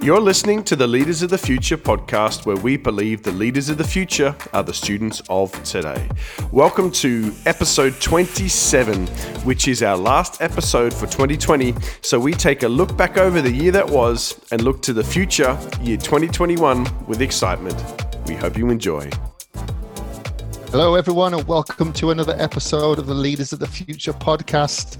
You're listening to the Leaders of the Future podcast, where we believe the leaders of the future are the students of today. Welcome to episode 27, which is our last episode for 2020. So we take a look back over the year that was and look to the future, year 2021, with excitement. We hope you enjoy. Hello, everyone, and welcome to another episode of the Leaders of the Future podcast.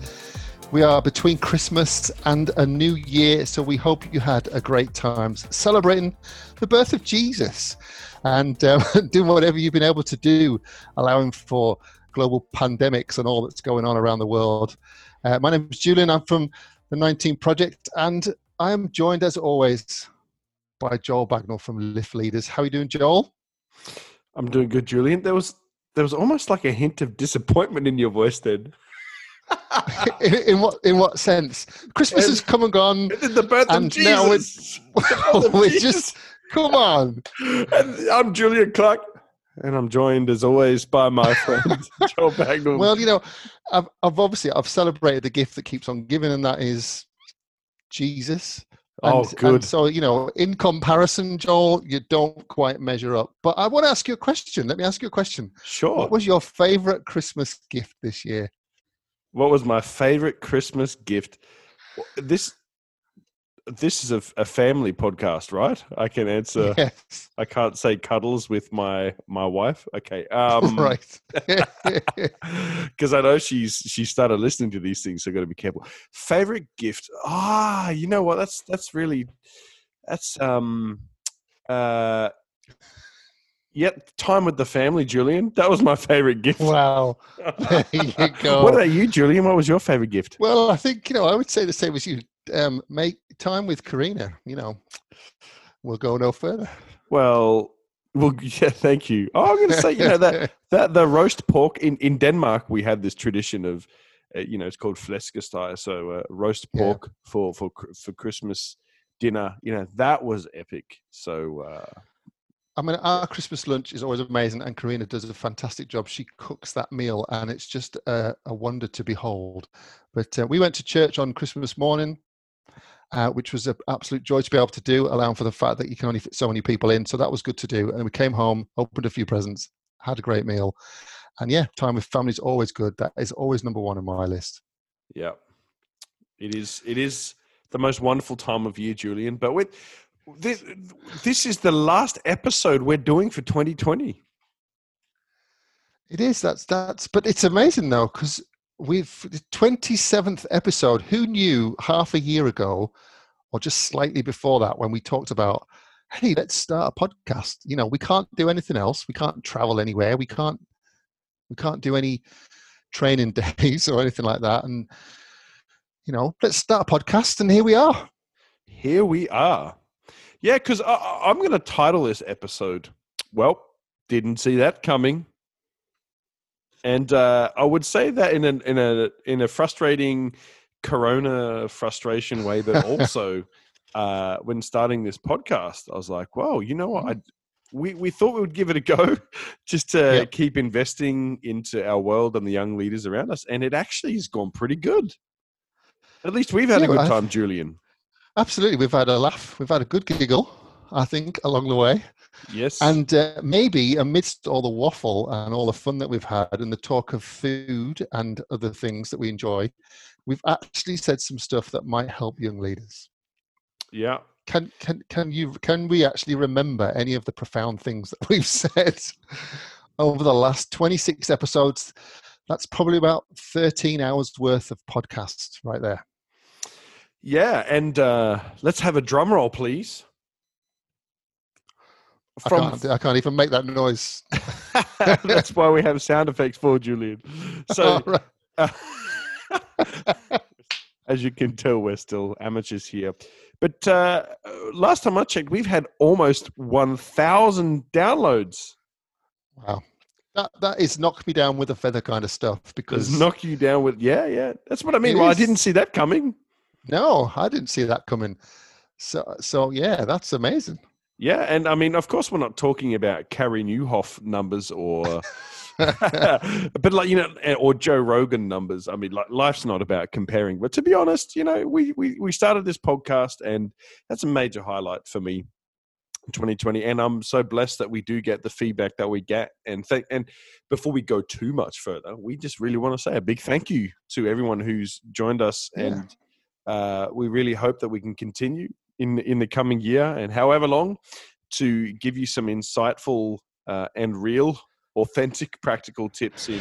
We are between Christmas and a new year, so we hope you had a great time celebrating the birth of Jesus and uh, doing whatever you've been able to do, allowing for global pandemics and all that's going on around the world. Uh, my name is Julian. I'm from the 19 Project, and I am joined, as always, by Joel Bagnall from Lift Leaders. How are you doing, Joel? I'm doing good, Julian. There was there was almost like a hint of disappointment in your voice then. In, in, what in what sense? Christmas and, has come and gone. The birth and of Jesus. Now we're, we're just come on. And I'm Julian Clark, and I'm joined as always by my friend Joel Bagnall. Well, you know, I've, I've obviously I've celebrated the gift that keeps on giving, and that is Jesus. Oh, and, oh, good. And so, you know, in comparison, Joel, you don't quite measure up. But I want to ask you a question. Let me ask you a question. Sure. What was your favorite Christmas gift this year? What was my favorite Christmas gift? This this is a, a family podcast, right? I can answer. Yes. I can't say cuddles with my my wife. Okay, um, right. Because I know she's she started listening to these things, so got to be careful. Favorite gift? Ah, you know what? That's that's really that's um uh Yep, time with the family, Julian. That was my favorite gift. Wow. There you go. what about you, Julian? What was your favorite gift? Well, I think, you know, I would say the same as you. Um, make time with Karina, you know, we'll go no further. Well, well, yeah, thank you. Oh, I'm going to say, you know, that, that the roast pork in, in Denmark, we had this tradition of, uh, you know, it's called flæskesteg, so uh, roast pork yeah. for, for, for Christmas dinner. You know, that was epic. So, uh, I mean, our Christmas lunch is always amazing, and Karina does a fantastic job. She cooks that meal, and it's just a, a wonder to behold. But uh, we went to church on Christmas morning, uh, which was an absolute joy to be able to do, allowing for the fact that you can only fit so many people in. So that was good to do. And we came home, opened a few presents, had a great meal, and yeah, time with family is always good. That is always number one on my list. Yeah, it is. It is the most wonderful time of year, Julian. But with this, this is the last episode we're doing for 2020. It is. That's that's. But it's amazing though, because we've the 27th episode. Who knew half a year ago, or just slightly before that, when we talked about, hey, let's start a podcast. You know, we can't do anything else. We can't travel anywhere. We can't. We can't do any training days or anything like that. And you know, let's start a podcast. And here we are. Here we are. Yeah, because I'm going to title this episode, Well, didn't see that coming. And uh, I would say that in a, in a, in a frustrating corona frustration way, but also uh, when starting this podcast, I was like, well, you know what? I, we, we thought we would give it a go just to yep. keep investing into our world and the young leaders around us. And it actually has gone pretty good. At least we've had yeah, a good time, Julian. Absolutely, we've had a laugh, we've had a good giggle, I think, along the way. Yes. And uh, maybe amidst all the waffle and all the fun that we've had and the talk of food and other things that we enjoy, we've actually said some stuff that might help young leaders. Yeah. Can can can you can we actually remember any of the profound things that we've said over the last 26 episodes? That's probably about 13 hours worth of podcasts right there. Yeah, and uh, let's have a drum roll, please. From... I, can't, I can't even make that noise. That's why we have sound effects for Julian. So, right. uh, as you can tell, we're still amateurs here. But uh, last time I checked, we've had almost 1,000 downloads. Wow. That, that is knock me down with a feather kind of stuff because knock you down with yeah yeah that's what I mean. Well, is. I didn't see that coming. No, I didn't see that coming. So, so yeah, that's amazing. Yeah, and I mean, of course, we're not talking about Carey Nieuwhof numbers or but like you know, eh, or Joe Rogan numbers. I mean, like life's not about comparing. But to be honest, you know, we we we started this podcast, and that's a major highlight for me. 2020 and i'm so blessed that we do get the feedback that we get and th- and before we go too much further we just really want to say a big thank you to everyone who's joined us yeah. and uh, we really hope that we can continue in in the coming year and however long to give you some insightful uh, and real authentic practical tips in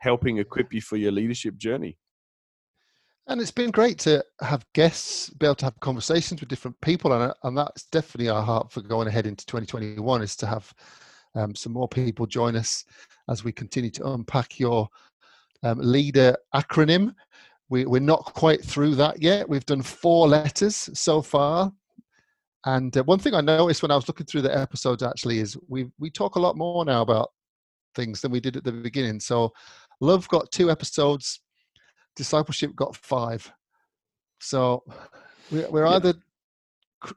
helping equip you for your leadership journey and it's been great to have guests, be able to have conversations with different people, and and that's definitely our heart for going ahead into 2021 is to have um, some more people join us as we continue to unpack your um, leader acronym. We, we're not quite through that yet. We've done four letters so far, and uh, one thing I noticed when I was looking through the episodes actually is we we talk a lot more now about things than we did at the beginning. So, Love got two episodes discipleship got five. So we're, we're either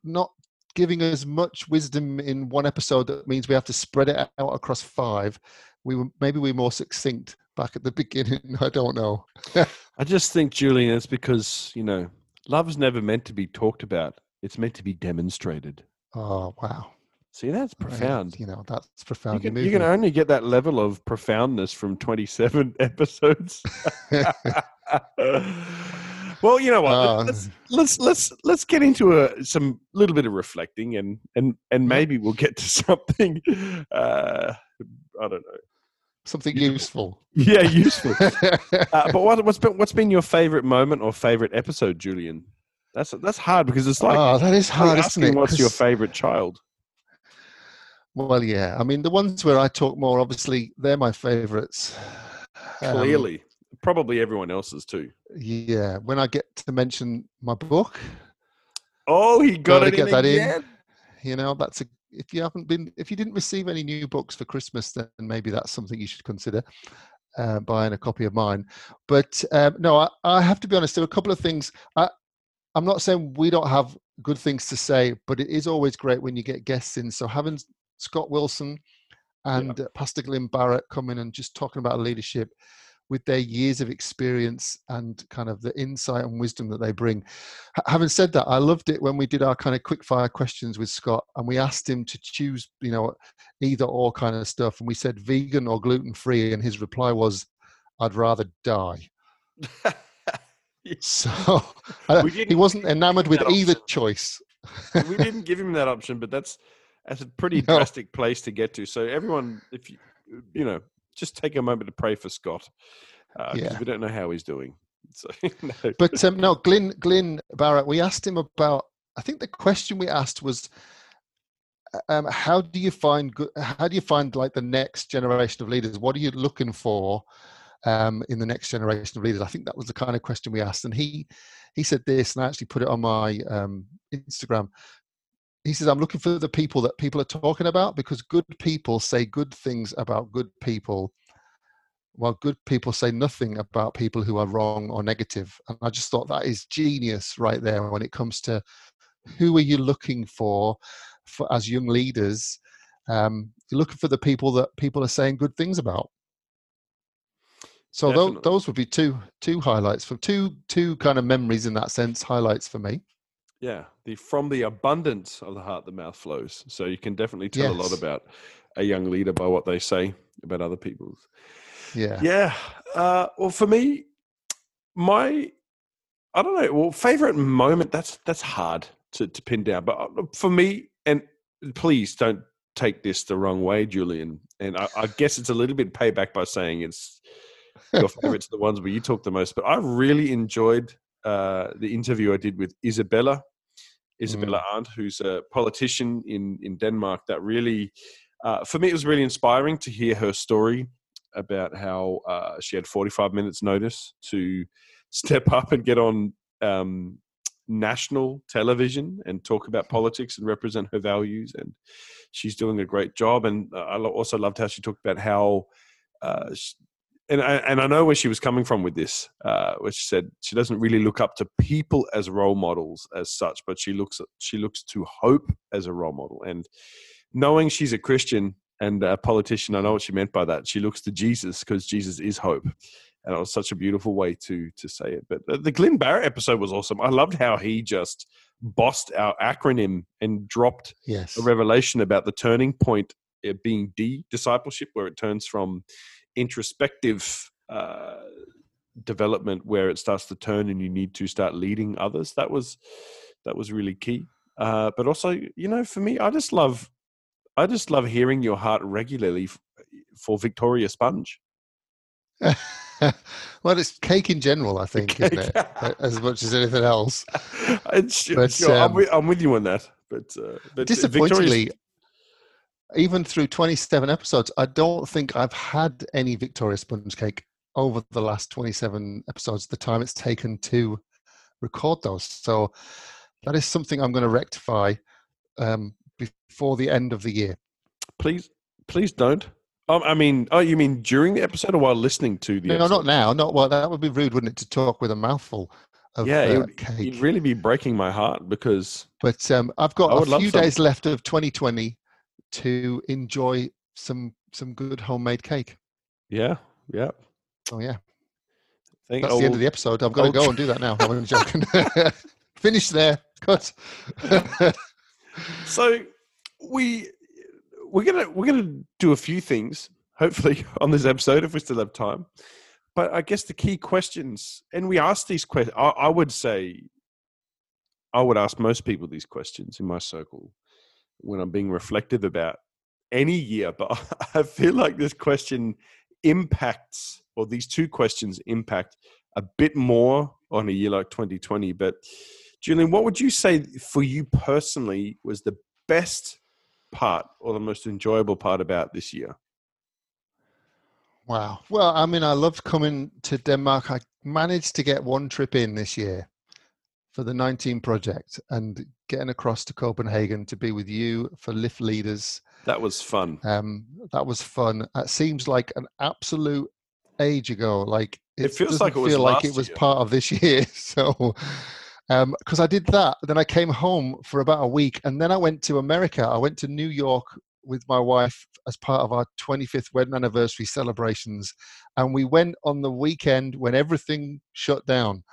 not giving as much wisdom in one episode that means we have to spread it out across five. We were, maybe we're more succinct back at the beginning. I don't know. I just think, Julian, it's because you know love is never meant to be talked about. It's meant to be demonstrated. Oh wow! See, that's profound. You know, that's profound. You can, you can, only get that level of profoundness from 27 episodes. well, you know what? Uh, let's, let's let's let's get into a some little bit of reflecting, and and and maybe we'll get to something. Uh, I don't know. Something useful. Yeah, useful. uh, but what, what's been what's been your favorite moment or favorite episode, Julian? That's that's hard because it's like oh, that is hard, isn't it? What's your favorite child? Well, yeah. I mean, the ones where I talk more, obviously, they're my favorites. Clearly. Um, Probably everyone else's too. Yeah. When I get to mention my book. Oh, he got to get that again? in. You know, that's a if you haven't been if you didn't receive any new books for Christmas, then maybe that's something you should consider. Uh, buying a copy of mine. But um, no, I, I, have to be honest. There are a couple of things. I, I'm not saying we don't have good things to say, but it is always great when you get guests in. So having Scott Wilson and yeah. Pastor Glyn Barrett coming and just talking about leadership with their years of experience and kind of the insight and wisdom that they bring. H- having said that, I loved it when we did our kind of quick fire questions with Scott and we asked him to choose, you know, either or kind of stuff. And we said vegan or gluten free. And his reply was, I'd rather die. so he wasn't enamored with either choice. we didn't give him that option, but that's that's a pretty no. drastic place to get to. So everyone, if you you know, just take a moment to pray for Scott because uh, yeah. we don't know how he's doing. So, no. But um, no, Glyn Glyn Barrett, we asked him about. I think the question we asked was, um, how do you find good? How do you find like the next generation of leaders? What are you looking for um, in the next generation of leaders? I think that was the kind of question we asked, and he he said this, and I actually put it on my um, Instagram he says, I'm looking for the people that people are talking about because good people say good things about good people, while good people say nothing about people who are wrong or negative. And I just thought that is genius right there when it comes to who are you looking for, for as young leaders. Um, you're looking for the people that people are saying good things about. So those, those would be two two highlights for two two kind of memories in that sense highlights for me. Yeah, the from the abundance of the heart the mouth flows. So you can definitely tell yes. a lot about a young leader by what they say about other people. Yeah, yeah. Uh, well, for me, my I don't know. Well, favorite moment that's that's hard to to pin down. But uh, for me, and please don't take this the wrong way, Julian. And I, I guess it's a little bit payback by saying it's your favorites are the ones where you talk the most. But I really enjoyed uh, the interview I did with Isabella, Isabella mm. Arendt, who's a politician in, in Denmark, that really, uh, for me, it was really inspiring to hear her story about how uh, she had 45 minutes notice to step up and get on um, national television and talk about politics and represent her values. And she's doing a great job. And I also loved how she talked about how uh, and I, and I know where she was coming from with this, uh, where she said she doesn't really look up to people as role models as such, but she looks at, she looks to hope as a role model. And knowing she's a Christian, And a politician, I know what she meant by that. She looks to Jesus because Jesus is hope. And it was such a beautiful way to to say it. But the, Glyn Barrett episode was awesome. I loved how he just bossed our acronym and dropped Yes. a revelation about the turning point uh, being D discipleship, where it turns from introspective uh, development, where it starts to turn and you need to start leading others. That was that was really key. Uh, but also, you know, for me, I just love I just love hearing your heart regularly f- for Victoria Sponge. well, it's cake in general, I think, isn't it? As much as anything else. It's- But, sure, I'm, um, with, I'm with you on that. But, uh, but uh, Disappointingly, even through 27 episodes, I don't think I've had any Victoria sponge cake over the last 27 episodes, the time it's taken to record those. So that is something I'm going to rectify um, before the end of the year. please, please don't. Um, I mean, oh, you mean during the episode or while listening to the No, episode? not now. Not well. That would be rude, wouldn't it, to talk with a mouthful of yeah, it uh, would, it'd really be breaking my heart because But um, I've got a few days left of 2020 to enjoy some some good homemade cake. yeah, yeah. Oh yeah, think that's I the end oh, of the episode. I'm going to oh, go and do that now. I'm only joking. Finish there. Cut. so we we're gonna we're gonna do a few things hopefully on this episode if we still have time but i guess the key questions and we ask these questions I, I would say i would ask most people these questions in my circle when i'm being reflective about any year but i feel like this question impacts or these two questions impact a bit more on a year like 2020 but Julian, what would you say for you personally was the best part or the most enjoyable part about this year? Wow. Well, I mean, I loved coming to Denmark. I managed to get one trip in this year for the 19 project and getting across to Copenhagen to be with you for Lift Leaders. That was fun. Um, that was fun. It seems like an absolute age ago. Like It feels like it was feel like it was year. part of this year. So, because I did that, then I came home for about a week, and then I went to America. I went to New York with my wife as part of our 25th wedding anniversary celebrations, and we went on the weekend when everything shut down.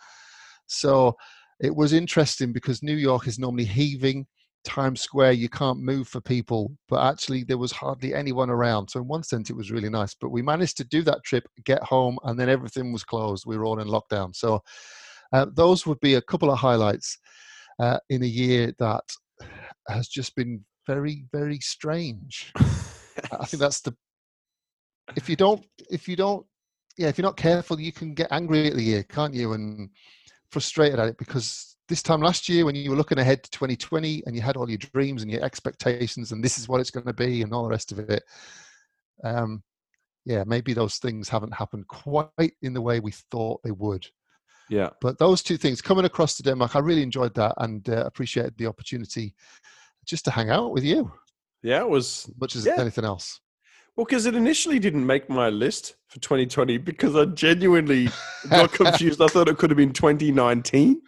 So it was interesting because New York is normally heaving. Times Square, you can't move for people, but actually there was hardly anyone around. So in one sense, it was really nice. But we managed to do that trip, get home, and then everything was closed. We were all in lockdown. So uh, those would be a couple of highlights uh, in a year that has just been very, very strange. I think that's the. If you don't, if you don't, yeah, if you're not careful, you can get angry at the year, can't you? And frustrated at it because this time last year, when you were looking ahead to 2020 and you had all your dreams and your expectations, and this is what it's going to be, and all the rest of it, um, yeah, maybe those things haven't happened quite in the way we thought they would. Yeah. But those two things coming across to Denmark, I really enjoyed that and uh, appreciated the opportunity just to hang out with you, Yeah, it was. much as Yeah. anything else. Well, because it initially didn't make my list for 2020 because I genuinely got confused. I thought it could have been 2019.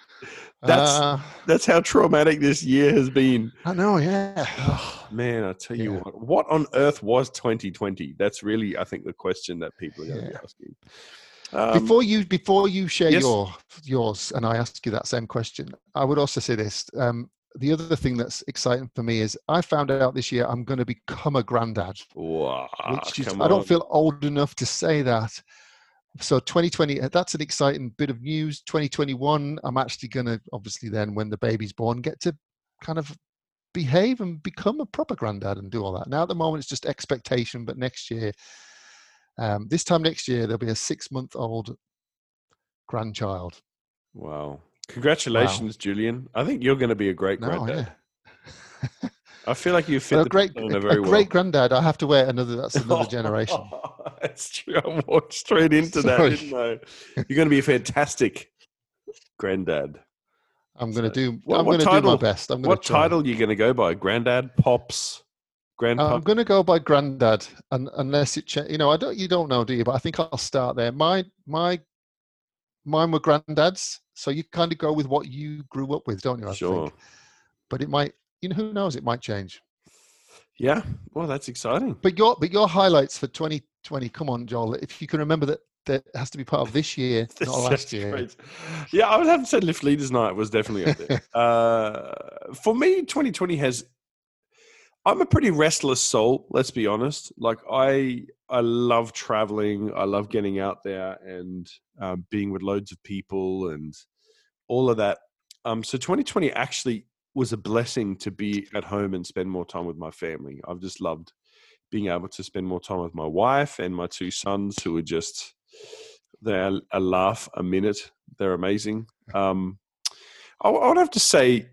That's Uh, that's how traumatic this year has been. I know, yeah. Oh, man, I tell you what, what on earth was 2020? That's really, I think, the question that people are going to be asking. Um, before you before you share yes. your yours and I ask you that same question, I would also say this. Um, the other thing that's exciting for me is I found out this year I'm going to become a granddad, wow, which is, I don't feel old enough to say that. So 2020, uh, that's an exciting bit of news. 2021, I'm actually going to obviously then when the baby's born get to kind of behave and become a proper granddad and do all that. Now at the moment it's just expectation, but next year, um, this time next year there'll be a six month old grandchild. Wow. Congratulations, Julian. I think you're going to be a great No, granddad. yeah. I feel like you fit But a the great, a, very a well. great granddad. I have to wait another. That's another generation. That's true. I walked straight into that, Sorry. didn't I? You're going to be a fantastic granddad. I'm going to do. What- I'm going to do my best. I'm going What to title are you going to go by? Granddad, pops, grandpa. I'm going to go by granddad, un, unless it. Cha- you know, I don't. You don't know, do you? But I think I'll start there. My my mine were granddads, so you kind of go with what you grew up with, don't you? I sure. think. But it might. You know, who knows? It might change. Yeah, well, that's exciting. But your but your highlights for 2020. Come on, Joel. If you can remember that that has to be part of this year, not last year. great. Yeah, I would have said Lift Leaders Night was definitely up there. uh, for me, 2020 has. I'm a pretty restless soul. Let's be honest. Like I, I love traveling. I love getting out there and um, being with loads of people and all of that. Um, so 2020 actually was a blessing to be at home and spend more time with my family. I've just loved being able to spend more time with my wife and my two sons, who are just they're a laugh a minute. They're amazing. Um, I, I would have to say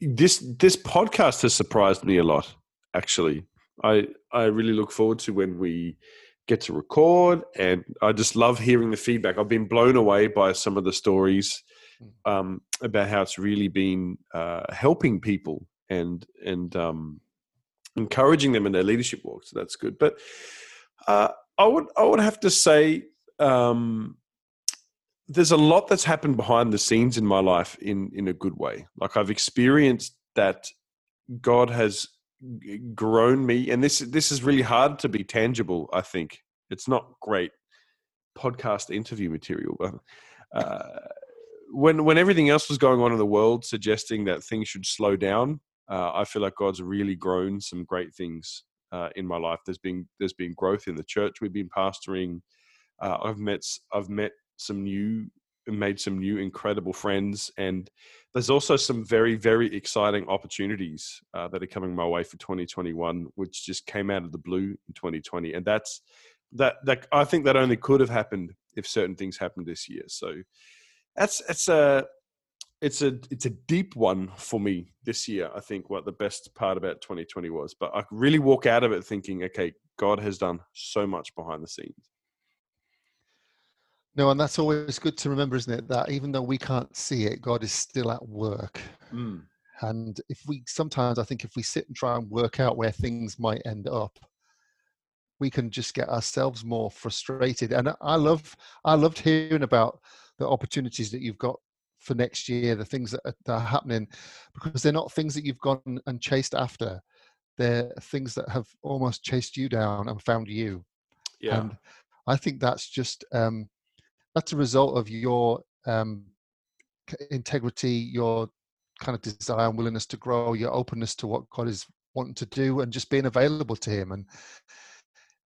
this this podcast has surprised me a lot. Actually, I I really look forward to when we get to record, and I just love hearing the feedback. I've been blown away by some of the stories um, about how it's really been uh, helping people and and um, encouraging them in their leadership walk. So that's good. But uh, I would I would have to say um, there's a lot that's happened behind the scenes in my life in in a good way. Like I've experienced that God has grown me, and this this is really hard to be tangible. I think it's not great podcast interview material, but. Uh, when when everything else was going on in the world, suggesting that things should slow down, uh, I feel like God's really grown some great things uh, in my life. There's been there's been growth in the church we've been pastoring. Uh, I've met I've met some new made some new incredible friends, and there's also some very very exciting opportunities uh, that are coming my way for 2021, which just came out of the blue in 2020, and that's that that I think that only could have happened if certain things happened this year. So that's it's a it's a it's a deep one for me this year. I think what the best part about 2020 was, but I really walk out of it thinking, okay, God has done so much behind the scenes. No, and that's always good to remember, isn't it? That even though we can't see it, God is still at work. And if we sometimes, I think, if we sit and try and work out where things might end up, we can just get ourselves more frustrated. And I- I love, I loved hearing about the opportunities that you've got for next year, the things that are, that are happening, because they're not things that you've gone and chased after. They're things that have almost chased you down and found you. Yeah, And I think that's just um, that's a result of your um, integrity, your kind of desire and willingness to grow, your openness to what God is wanting to do, and just being available to Him. And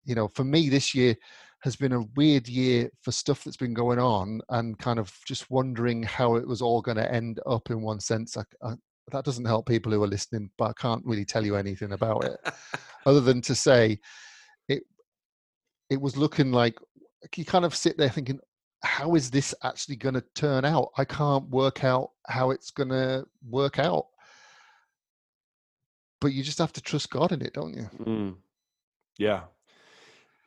you know, for me, this year has been a weird year for stuff that's been going on, and kind of just wondering how it was all going to end up. In one sense, I, I, that doesn't help people who are listening, but I can't really tell you anything about it other than to say it it was looking like you kind of sit there thinking how is this actually going to turn out i can't work out how it's going to work out but you just have to trust god in it don't you Mm. yeah.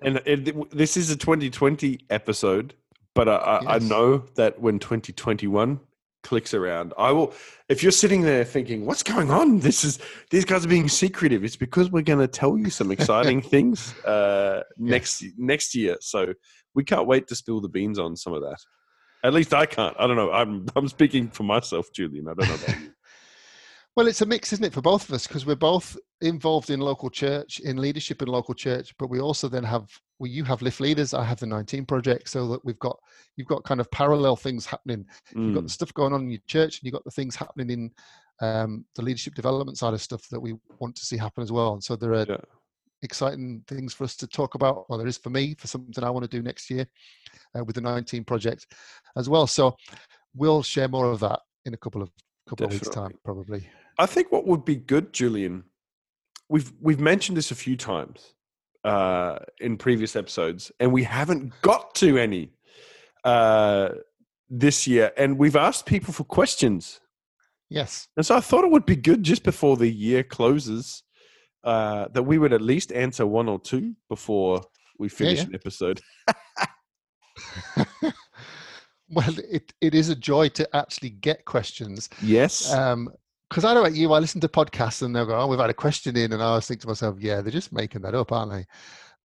And it, this is a 2020 episode, but I, I, I know that when 2021 clicks around, I will. If you're sitting there thinking, "What's going on? This is these guys are being secretive," it's because we're going to tell you some exciting things uh, next next year. So we can't wait to spill the beans on some of that. At least I can't. I don't know. I'm I'm speaking for myself, Julian. I don't know about you. well it's a mix isn't it for both of us because we're both involved in local church in leadership in local church but we also then have well you have lift leaders i have the 19 project so that we've got you've got kind of parallel things happening You've got Mm, the stuff going on in your church, and you've got the things happening in um, the leadership development side of stuff that we want to see happen as well. And so there are Yeah. Exciting things for us to talk about. Well, there is for me for something I want to do next year uh, with the 19 project as well. So we'll share more of that in a couple of couple of weeks' time, probably. I think what would be good, Julian. We've we've mentioned this a few times uh, in previous episodes, and we haven't got to any uh, this year. And we've asked people for questions, Yes. and so I thought it would be good just before the year closes uh, that we would at least answer one or two before we finish yeah. an episode. well, it, it is a joy to actually get questions. Yes. Um, because I know about you, I listen to podcasts and they'll go, "Oh, we've had a question in," and I always think to myself, "Yeah, they're just making that up, aren't they?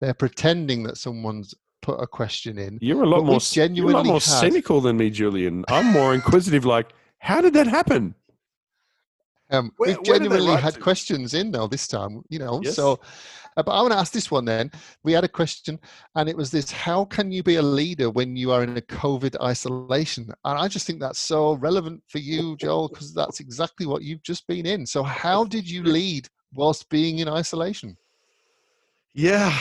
They're pretending that someone's put a question in." you're a lot more you're a lot more had- cynical than me, Julian. I'm more inquisitive. Like, how did that happen? Um, Where- we've where do they genuinely had to? questions in though this time, you know. Yes. So, uh, but I want to ask this one then. We had a question, and it was this: How can you be a leader when you are in a COVID isolation? And I just think that's so relevant for you, Joel, because that's exactly what you've just been in. So, how did you lead whilst being in isolation? Yeah,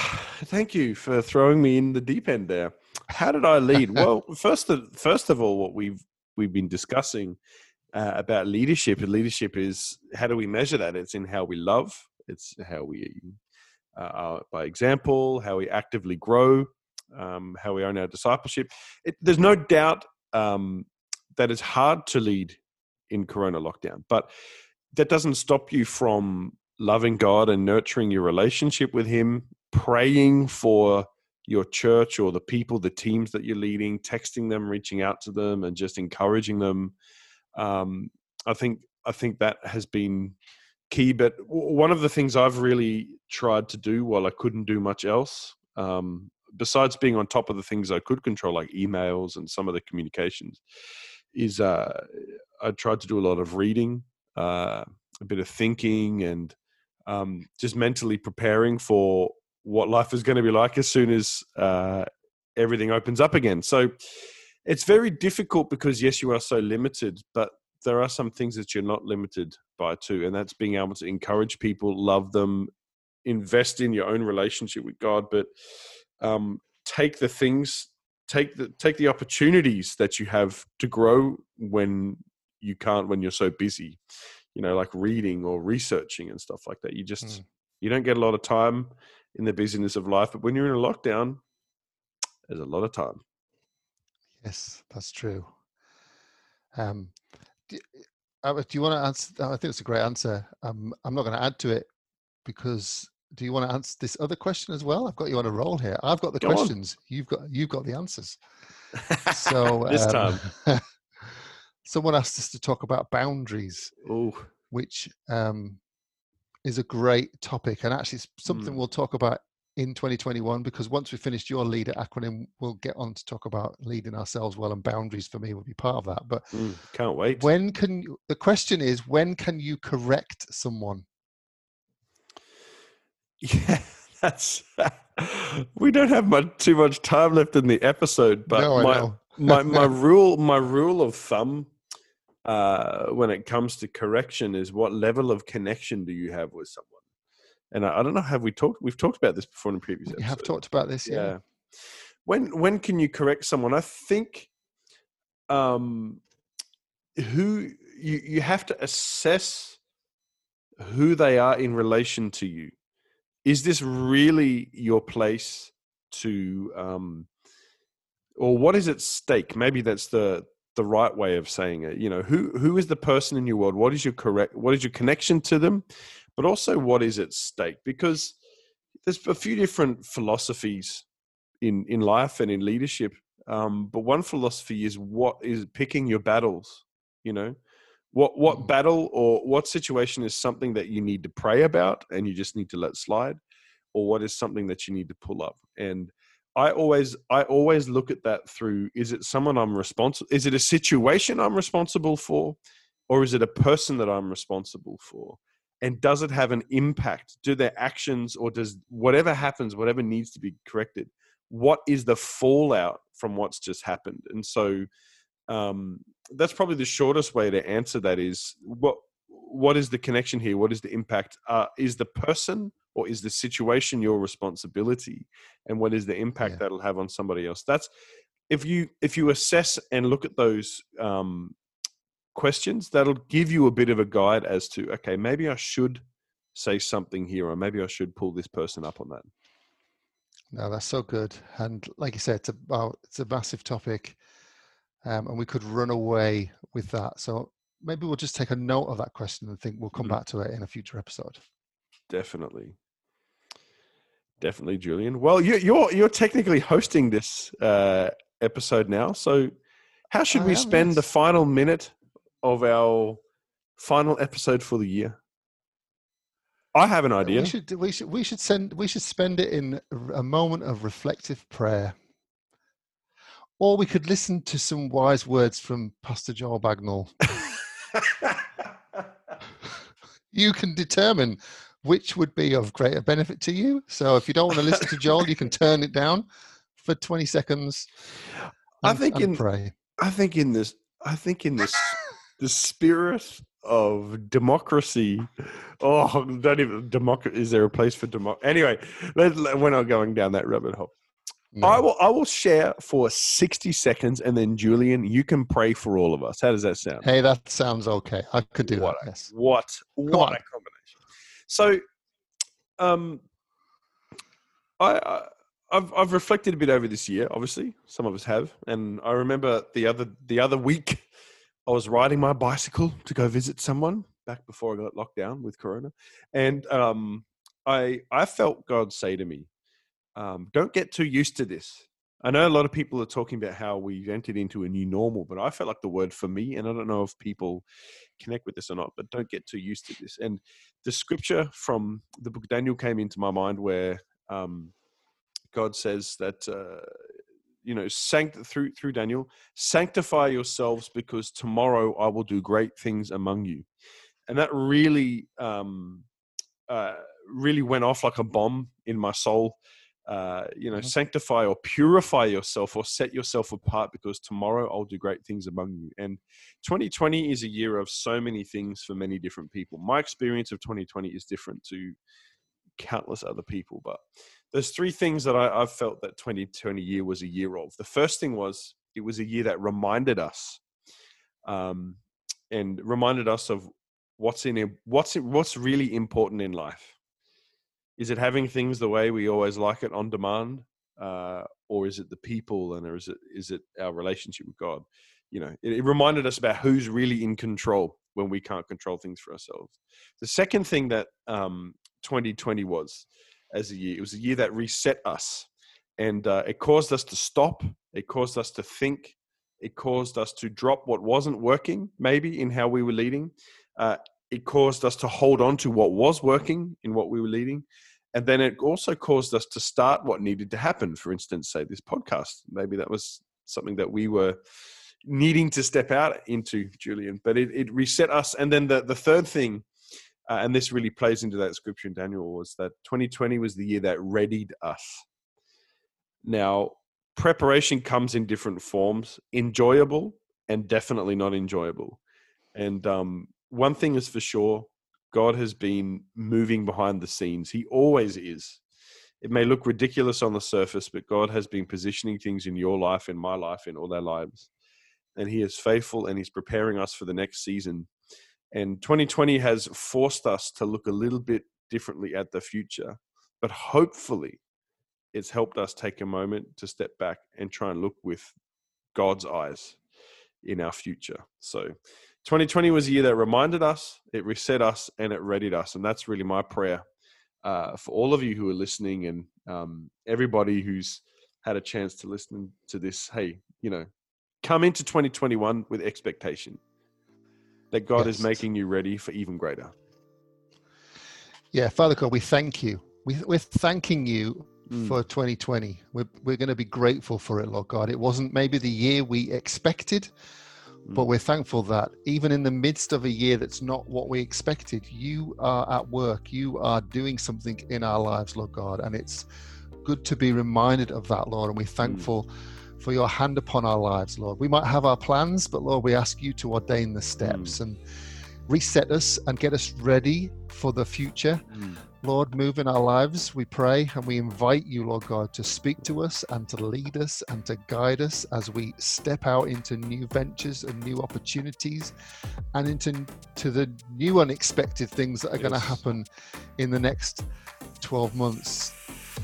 thank you for throwing me in the deep end there. How did I lead? well, first of, first of all, what we've we've been discussing uh, about leadership. And leadership is how do we measure that? It's in how we love. It's how we uh, are by example, how we actively grow, um, how we own our discipleship. It, there's no doubt um, that it's hard to lead in Corona lockdown, but that doesn't stop you from loving God and nurturing your relationship with Him, praying for your church or the people, the teams that you're leading, texting them, reaching out to them, and just encouraging them. Um, I think I think that has been key. But one of the things I've really tried to do while I couldn't do much else, um, besides being on top of the things I could control, like emails and some of the communications, is uh, I tried to do a lot of reading, uh, a bit of thinking, and um, just mentally preparing for what life is going to be like as soon as uh, everything opens up again. So it's very difficult because yes, you are so limited, but there are some things that you're not limited by too, and that's being able to encourage people, love them, invest in your own relationship with God, but um, take the things, take the take the opportunities that you have to grow when you can't, when you're so busy. You know, like reading or researching and stuff like that. You just Mm. you don't get a lot of time in the busyness of life, but when you're in a lockdown, there's a lot of time. Yes, that's true. Um, do, uh, do you want to answer? I think it's a great answer. Um, I'm not going to add to it because. Do you want to answer this other question as well? I've got you on a roll here. I've got the Go on. questions. You've got you've got the answers. So this um, time, someone asked us to talk about boundaries, oh, which um, is a great topic, and actually it's something Mm. we'll talk about in 2021 because once we finished your leader acronym, we'll get on to talk about leading ourselves well, and boundaries for me will be part of that. But mm, can't wait. when can you, the question is when can you correct someone? Yeah, that's. we don't have much too much time left in the episode, but no, my, my my rule my rule of thumb uh, when it comes to correction is what level of connection do you have with someone? And I, I don't know, have we talked? We've talked about this before in previous We have talked about this. Yeah. yeah. When when can you correct someone? I think um who you you have to assess who they are in relation to you. Is this really your place to um or what is at stake? Maybe that's the the right way of saying it. You know, who who is the person in your world? What is your correct what is your connection to them? But also what is at stake? Because there's a few different philosophies in in life and in leadership. Um, but one philosophy is what is picking your battles. You know, what what Mhm. battle or what situation is something that you need to pray about and you just need to let slide, or what is something that you need to pull up. And I always I always look at that through: is it someone I'm responsible? Is it a situation I'm responsible for, or is it a person that I'm responsible for? And does it have an impact? Do their actions or does whatever happens whatever needs to be corrected what is the fallout from what's just happened? And so um, that's probably the shortest way to answer that is what what is the connection here? What is the impact? Uh, is the person or is the situation your responsibility? And what is the impact Yeah. that'll have on somebody else? That's if you if you assess and look at those um, questions that'll give you a bit of a guide as to okay maybe i should say something here or maybe i should pull this person up on that No, that's so good. And like you said, it's about it's a massive topic, um, and we could run away with that. So maybe we'll just take a note of that question and think we'll come Mhm. back to it in a future episode. definitely definitely julian well you, you're you're technically hosting this uh, episode now so how should I we spend the final minute of our final episode for the year i have an idea We should we should we should send we should spend it in a- moment of reflective prayer. Or we could listen to some wise words from Pastor Joel Bagnall. you can determine which would be of greater benefit to you. So if you don't want to listen to Joel, you can turn it down for 20 seconds. I think and in pray. I think in this I think in this the spirit of democracy. Oh, don't even democracy. Is there a place for democracy? Anyway, let, let- we're not going down that rabbit hole. No. I will. I will share for sixty seconds, and then Julian, you can pray for all of us. How does that sound? Hey, that sounds okay. I could do What that. Yes. What? What a combination! So, um, I, I I've I've reflected a bit over this year. Obviously, some of us have, and I remember the other the other week, I was riding my bicycle to go visit someone back before I got locked down with Corona, and um, I I felt God say to me, um, "Don't get too used to this." I know a lot of people are talking about how we've entered into a new normal, but I felt like the word for me, and I don't know if people connect with this or not, but don't get too used to this. And the scripture from the book of Daniel came into my mind where um, God says that uh, you know sanct- through through Daniel, sanctify yourselves because tomorrow I will do great things among you, and that really um, uh, really went off like a bomb in my soul. Uh, you know, Mhm. sanctify or purify yourself or set yourself apart because tomorrow I'll do great things among you. And 2020 is a year of so many things for many different people. My experience of 2020 is different to countless other people, but there's three things that I, I've felt that 2020 year was a year of. The first thing was it was a year that reminded us, um, and reminded us of what's in what's what's really important in life. Is it having things the way we always like it on demand, uh, or is it the people, and or is it is it our relationship with God? You know, it, it reminded us about who's really in control when we can't control things for ourselves. The second thing that um, 2020 was as a year, it was a year that reset us, and uh, it caused us to stop. It caused us to think. It caused us to drop what wasn't working, maybe in how we were leading. Uh, it caused us to hold on to what was working in what we were leading. And then it also caused us to start what needed to happen. For instance, say this podcast. Maybe that was something that we were needing to step out into, Julian. But it, it reset us. And then the, the third thing, uh, and this really plays into that scripture in Daniel, was that 2020 was the year that readied us. Now, preparation comes in different forms enjoyable and definitely not enjoyable. And um, one thing is for sure God has been moving behind the scenes. He always is. It may look ridiculous on the surface, but God has been positioning things in your life, in my life, in all our lives. And He is faithful and He's preparing us for the next season. And 2020 has forced us to look a little bit differently at the future, but hopefully it's helped us take a moment to step back and try and look with God's eyes in our future. So 2020 was a year that reminded us, it reset us, and it readied us. And that's really my prayer uh, for all of you who are listening and um, everybody who's had a chance to listen to this. Hey, you know, come into 2021 with expectation that God is making you ready for even greater. Yeah, Father God, we thank you. We, we're thanking you Mm. for 2020. We're, we're going to be grateful for it, Lord God. It wasn't maybe the year we expected, but Mm. we're thankful that even in the midst of a year that's not what we expected, you are at work. You are doing something in our lives, Lord God. And it's good to be reminded of that, Lord. And we're thankful for your hand upon our lives, Lord. We might have our plans, but Lord, we ask you to ordain the steps and reset us and get us ready for the future. Mm. Lord, move in our lives, we pray, and we invite you, Lord God, to speak to us and to lead us and to guide us as we step out into new ventures and new opportunities and into to the new unexpected things that are going to happen in the next 12 months.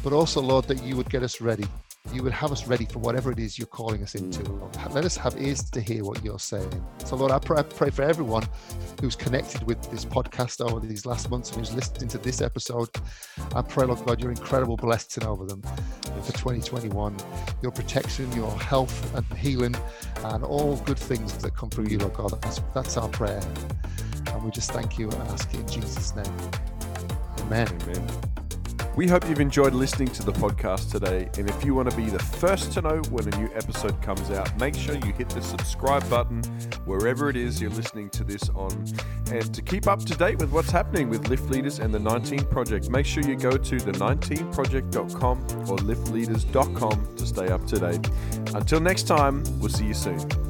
But also, Lord, that you would get us ready. You would have us ready for whatever it is you're calling us into. Mm. Let us have ears to hear what you're saying. So, Lord, I pray, I pray for everyone who's connected with this podcast over these last months and who's listening to this episode. I pray, Lord God, your incredible blessing over them for 2021, your protection, your health and healing, and all good things that come from you, Lord God. That's, that's our prayer. And we just thank you and ask it in Jesus' name. Amen. Amen. We hope you've enjoyed listening to the podcast today. And if you want to be the first to know when a new episode comes out, make sure you hit the subscribe button wherever it is you're listening to this on. And to keep up to date with what's happening with Lift Leaders and the 19 Project, make sure you go to the19project.com or liftleaders.com to stay up to date. Until next time, we'll see you soon.